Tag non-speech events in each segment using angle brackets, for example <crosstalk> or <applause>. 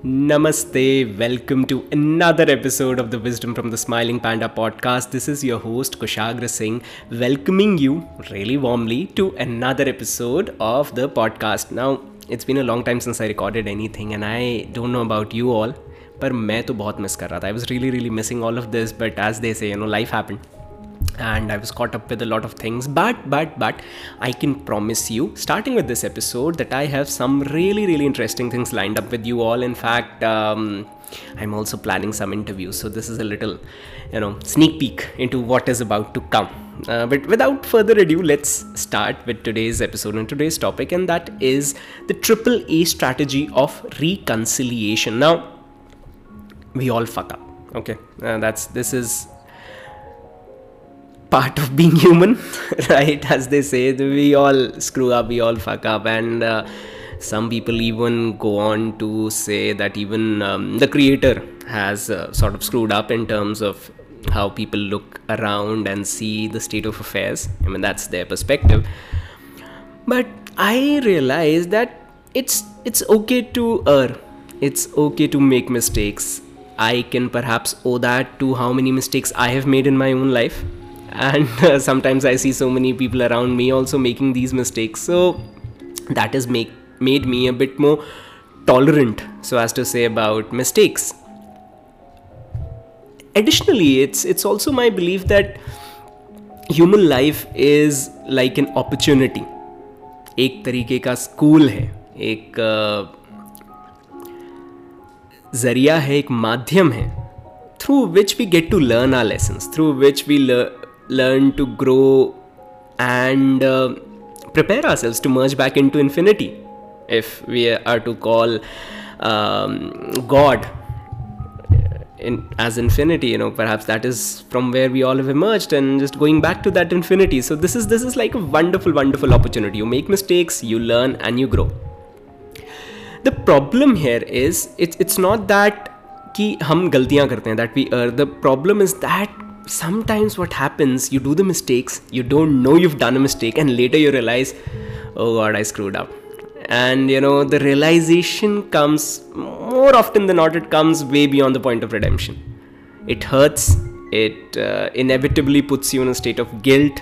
Namaste, welcome to another episode of the Wisdom from the Smiling Panda podcast. This is your host Kushagra Singh, welcoming you really warmly to another episode of the podcast. Now, it's been a long time since I recorded anything, and I don't know about you all, पर मैं तो बहुत miss कर रहा था I was really really missing all of this but as they से you know life happen and I was caught up with a lot of things. But, but, but, I can promise you, starting with this episode, that I have some really, really interesting things lined up with you all. In fact, um, I'm also planning some interviews. So, this is a little, you know, sneak peek into what is about to come. Uh, but without further ado, let's start with today's episode and today's topic, and that is the triple A strategy of reconciliation. Now, we all fuck up. Okay, uh, that's this is part of being human, <laughs> right? As they say, we all screw up, we all fuck up, and uh, some people even go on to say that even um, the creator has uh, sort of screwed up in terms of how people look around and see the state of affairs. I mean, that's their perspective. But I realize that it's it's okay to err. It's okay to make mistakes. I can perhaps owe that to how many mistakes I have made in my own life and <laughs> uh, sometimes i see so many people around me also making these mistakes so that has make made me a bit more tolerant so as to say about mistakes additionally it's it's also my belief that human life is like an opportunity एक तरीके का school है एक जरिया है एक माध्यम है through which we get to learn our lessons through which we learn to grow and uh, prepare ourselves to merge back into infinity if we are to call um, god in, as infinity you know perhaps that is from where we all have emerged and just going back to that infinity so this is this is like a wonderful wonderful opportunity you make mistakes you learn and you grow the problem here is it's it's not that कि हम गलतियां करते हैं that we or the problem is that sometimes what happens you do the mistakes you don't know you've done a mistake and later you realize oh god i screwed up. And you know the realization comes more often than not it comes way beyond the point of redemption. It hurts it uh, inevitably puts you in a state of guilt.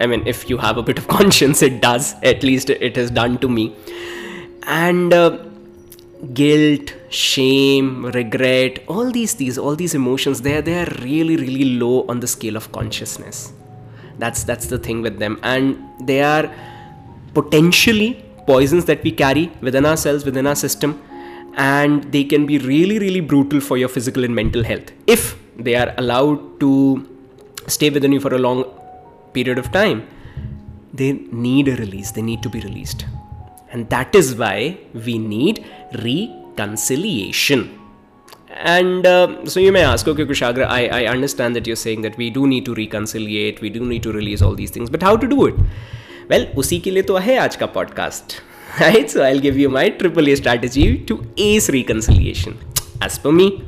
I mean if you have a bit of <laughs> conscience it does. At least it has done to me. And uh, guilt shame regret all these these all these emotions they are they are really really low on the scale of consciousness. That's that's the thing with them. And they are potentially poisons that we carry within ourselves within our system and they can be really really brutal for your physical and mental health if they are allowed to stay within you for a long period of time. They need a release. They need to be released and that is why we need reconciliation. And uh, so you may ask, okay, Kushagra, I, I understand that you're saying that we do need to reconciliate, we do need to release all these things, but how to do it? Well, उसी के लिए तो है आज का podcast. Right? So I'll give you my triple A strategy to ace reconciliation. As per me,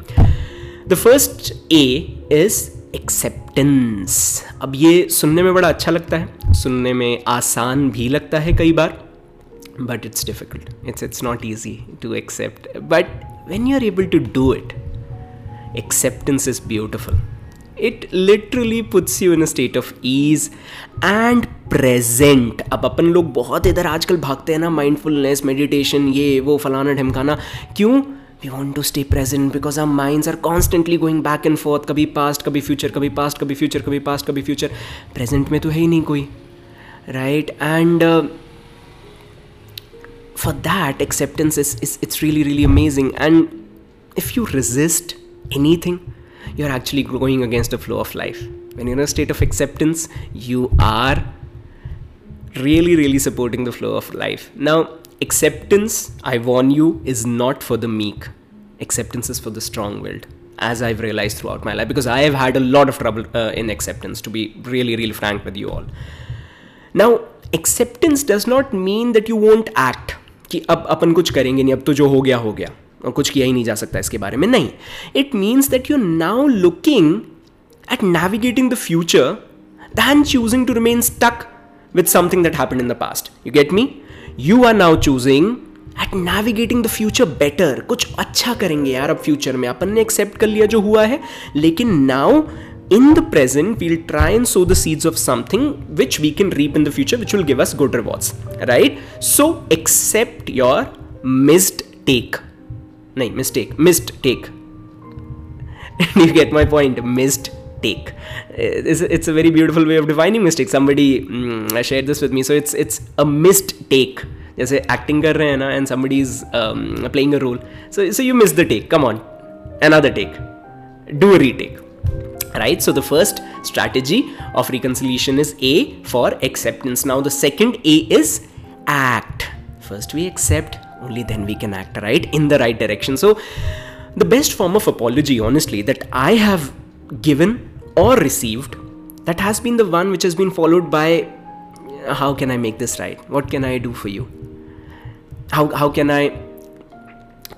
the first A is acceptance अब ये सुनने में बड़ा अच्छा लगता है सुनने में आसान भी लगता है कई बार but it's difficult. It's it's not easy to accept. But when you're able to do it, acceptance is beautiful. It literally puts you in a state of ease and present. अब अपन लोग बहुत इधर आजकल भागते हैं ना माइंडफुलनेस मेडिटेशन ये, वो, फलाना ढमकाना। क्यों? We want to stay present because our minds are constantly going back and forth कभी पास्ट कभी फ्यूचर कभी पास्ट कभी फ्यूचर कभी पास्ट कभी फ्यूचर प्रेजेंट में तो है ही नहीं कोई right and for that acceptance is, is it's really really amazing. And if you resist anything you're actually going against the flow of life. When you're in a state of acceptance you are really really supporting the flow of life. Now acceptance i warn you is not for the meek. Acceptance is for the strong-willed as i've realized throughout my life because i have had a lot of trouble uh, in acceptance to be really really frank with you all. Now acceptance does not mean that you won't act कि अब अपन कुछ करेंगे नहीं, अब तो जो हो गया हो गया और कुछ किया ही नहीं जा सकता इसके बारे में नहीं it means that you now looking at navigating the future than choosing to remain stuck with something that happened in the past. You get me? You are now choosing at navigating the future better कुछ अच्छा करेंगे यार अब future में अपन ने accept कर लिया जो हुआ है, लेकिन now in the present we'll try and sow the seeds of something which we can reap in the future which will give us good rewards right so accept your missed take no mistake missed take <laughs> you get my point missed take it's, it's a very beautiful way of defining mistake somebody mm, shared this with me so it's it's a missed take जैसे acting कर रहे हैं ना and somebody is playing a role so so you miss the take come on another take do a retake right? So the first strategy of reconciliation is a for acceptance. Now the second a is act. First we accept only then we can act right? In the right direction. So the best form of apology honestly that i have given or received that has been the one which has been followed by how can i make this right? What can i do for you? How, how can i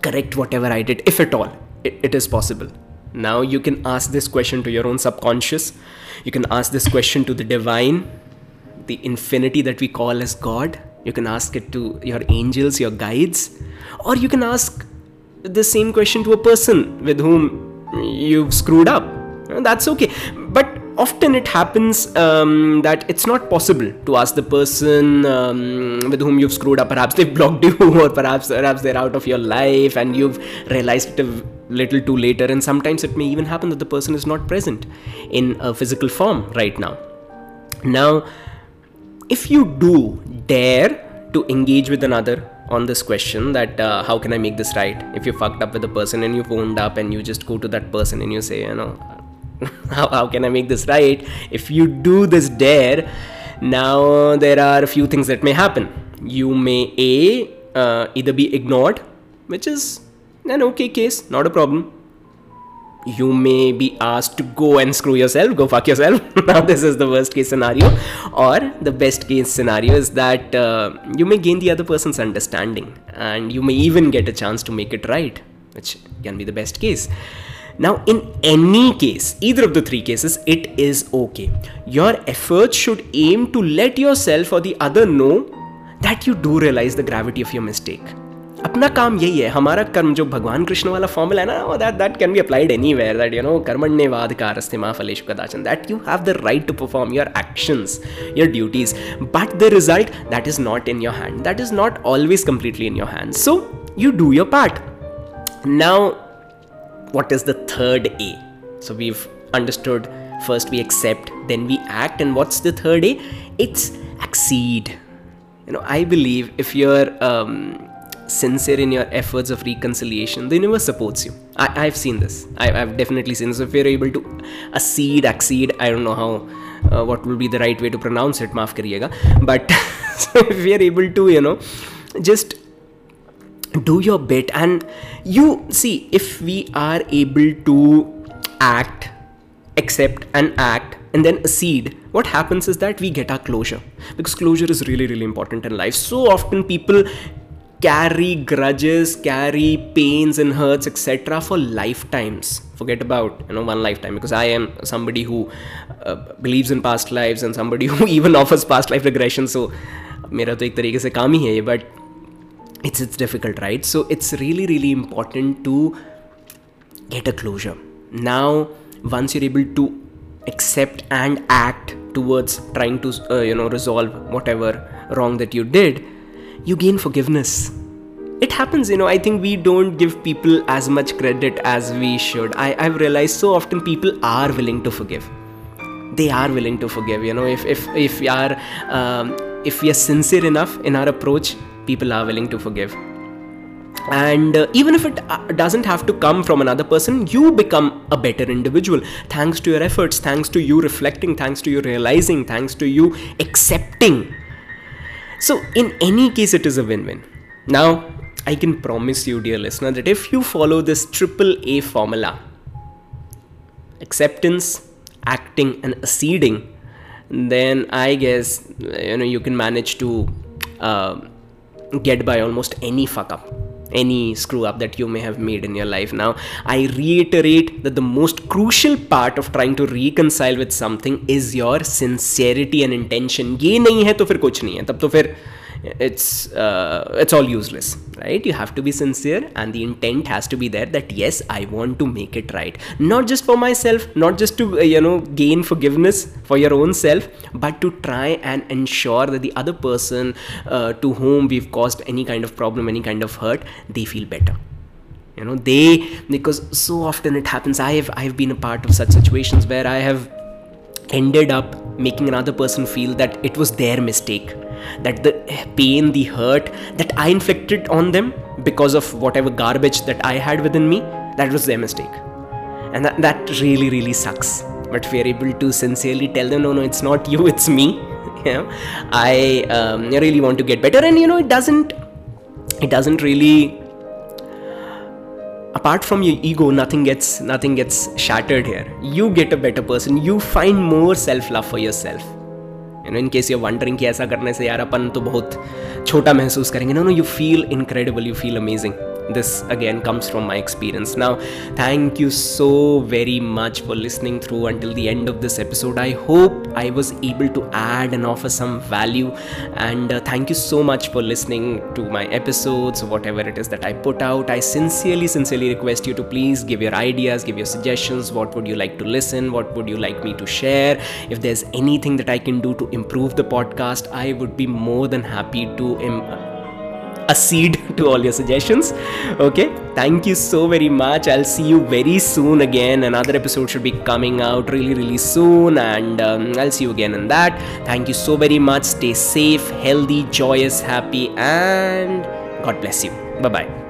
correct whatever i did if at all it, it is possible now you can ask this question to your own subconscious. You can ask this question to the divine the infinity that we call as god. You can ask it to your angels your guides. Or you can ask the same question to a person with whom you've screwed up. That's okay. But often it happens um, that it's not possible to ask the person um, with whom you've screwed up. Perhaps they've blocked <laughs> you or perhaps perhaps they're out of your life and you've realized it little too later and sometimes it may even happen that the person is not present in a physical form right now now if you do dare to engage with another on this question that uh, how can i make this right if you fucked up with a person and you've owned up and you just go to that person and you say you know <laughs> how, how can I make this right? If you do this dare, now there are a few things that may happen. You may A, uh, either be ignored, which is an okay case, not a problem. You may be asked to go and screw yourself, go fuck yourself. <laughs> now, this is the worst case scenario. Or the best case scenario is that uh, you may gain the other person's understanding and you may even get a chance to make it right, which can be the best case. Now, in any case, either of the three cases, it is okay. Your efforts should aim to let yourself or the other know that you do realize the gravity of your mistake. अपना काम यही है हमारा कर्म जो भगवान कृष्ण वाला formula है ना that that can be applied anywhere that you know कर्मण्यवाद कारस्ते मा फलेश कदाचन that you have the right to perform your actions your duties but the result that is not in your hand that is not always completely in your hand so you do your part now what is the third A? So we've understood first we accept, then we act, and what's the third A? It's accede. You know, I believe if you're um, sincere in your efforts of reconciliation, the universe supports you. I, have seen this. I, have definitely seen this. If you're able to accede, accede, I don't know how. Uh, what will be the right way to pronounce it maaf kariyega but <laughs> if are able to you know just do your bit and you see if we are able to act accept and act and then accede what happens is that we get our closure because closure is really really important in life so often people carry grudges carry pains and hurts etc for lifetimes forget about you know one lifetime because i am somebody who uh, believes in past lives and somebody who <laughs> even offers past life regression so मेरा तो एक तरीके से काम ही है ये but it's it's difficult right so it's really really important to get a closure now once you're able to accept and act towards trying to uh, you know resolve whatever wrong that you did you gain forgiveness. It happens you know i think we don't give people as much credit as we should. I, i've realized so often people are willing to forgive. They are willing to forgive you know if if if we are um, if we are sincere enough in our approach people are willing to forgive. And uh, even if it uh, doesn't have to come from another person you become a better individual. Thanks to your efforts thanks to you reflecting thanks to you realizing thanks to you accepting so in any case it is a win-win. Now i can promise you dear listener that if you follow this triple a formula acceptance acting and acceding then i guess you know you can manage to uh, get by almost any fuck up any screw up that you may have made in your life now i reiterate that the most crucial part of trying to reconcile with something is your sincerity and intention ये नहीं है तो फिर कुछ नहीं है तब तो फिर it's uh, it's all useless right? You have to be sincere and the intent has to be there that yes i want to make it right. Not just for myself not just to uh, you know gain forgiveness for your own self but to try and ensure that the other person uh, to whom we've caused any kind of problem any kind of hurt they feel better. You know they because so often it happens i have i've been a part of such situations where i have ended up making another person feel that it was their mistake that the pain the hurt that i inflicted on them because of whatever garbage that i had within me that was their mistake. And that, that really really sucks. But we are able to sincerely tell them no no it's not you it's me. <laughs> You know i um, really want to get better. And you know it doesn't it doesn't really apart from your ego nothing gets nothing gets shattered here you get a better person you find more self love for yourself you know in case you're wondering कि ऐसा करने से यार अपन तो बहुत छोटा महसूस करेंगे no no you feel incredible you feel amazing this again comes from my experience. Now thank you so very much for listening through until the end of this episode. I hope i was able to add and offer some value. And uh, thank you so much for listening to my episodes whatever it is that i put out. I sincerely sincerely request you to please give your ideas give your suggestions. What would you like to listen? What would you like me to share? If there's anything that i can do to improve the podcast i would be more than happy to Im- accede <laughs> to all your suggestions. Okay, thank you so very much. I'll see you very soon again. Another episode should be coming out really, really soon, and um, I'll see you again in that. Thank you so very much. Stay safe, healthy, joyous, happy, and God bless you. Bye bye.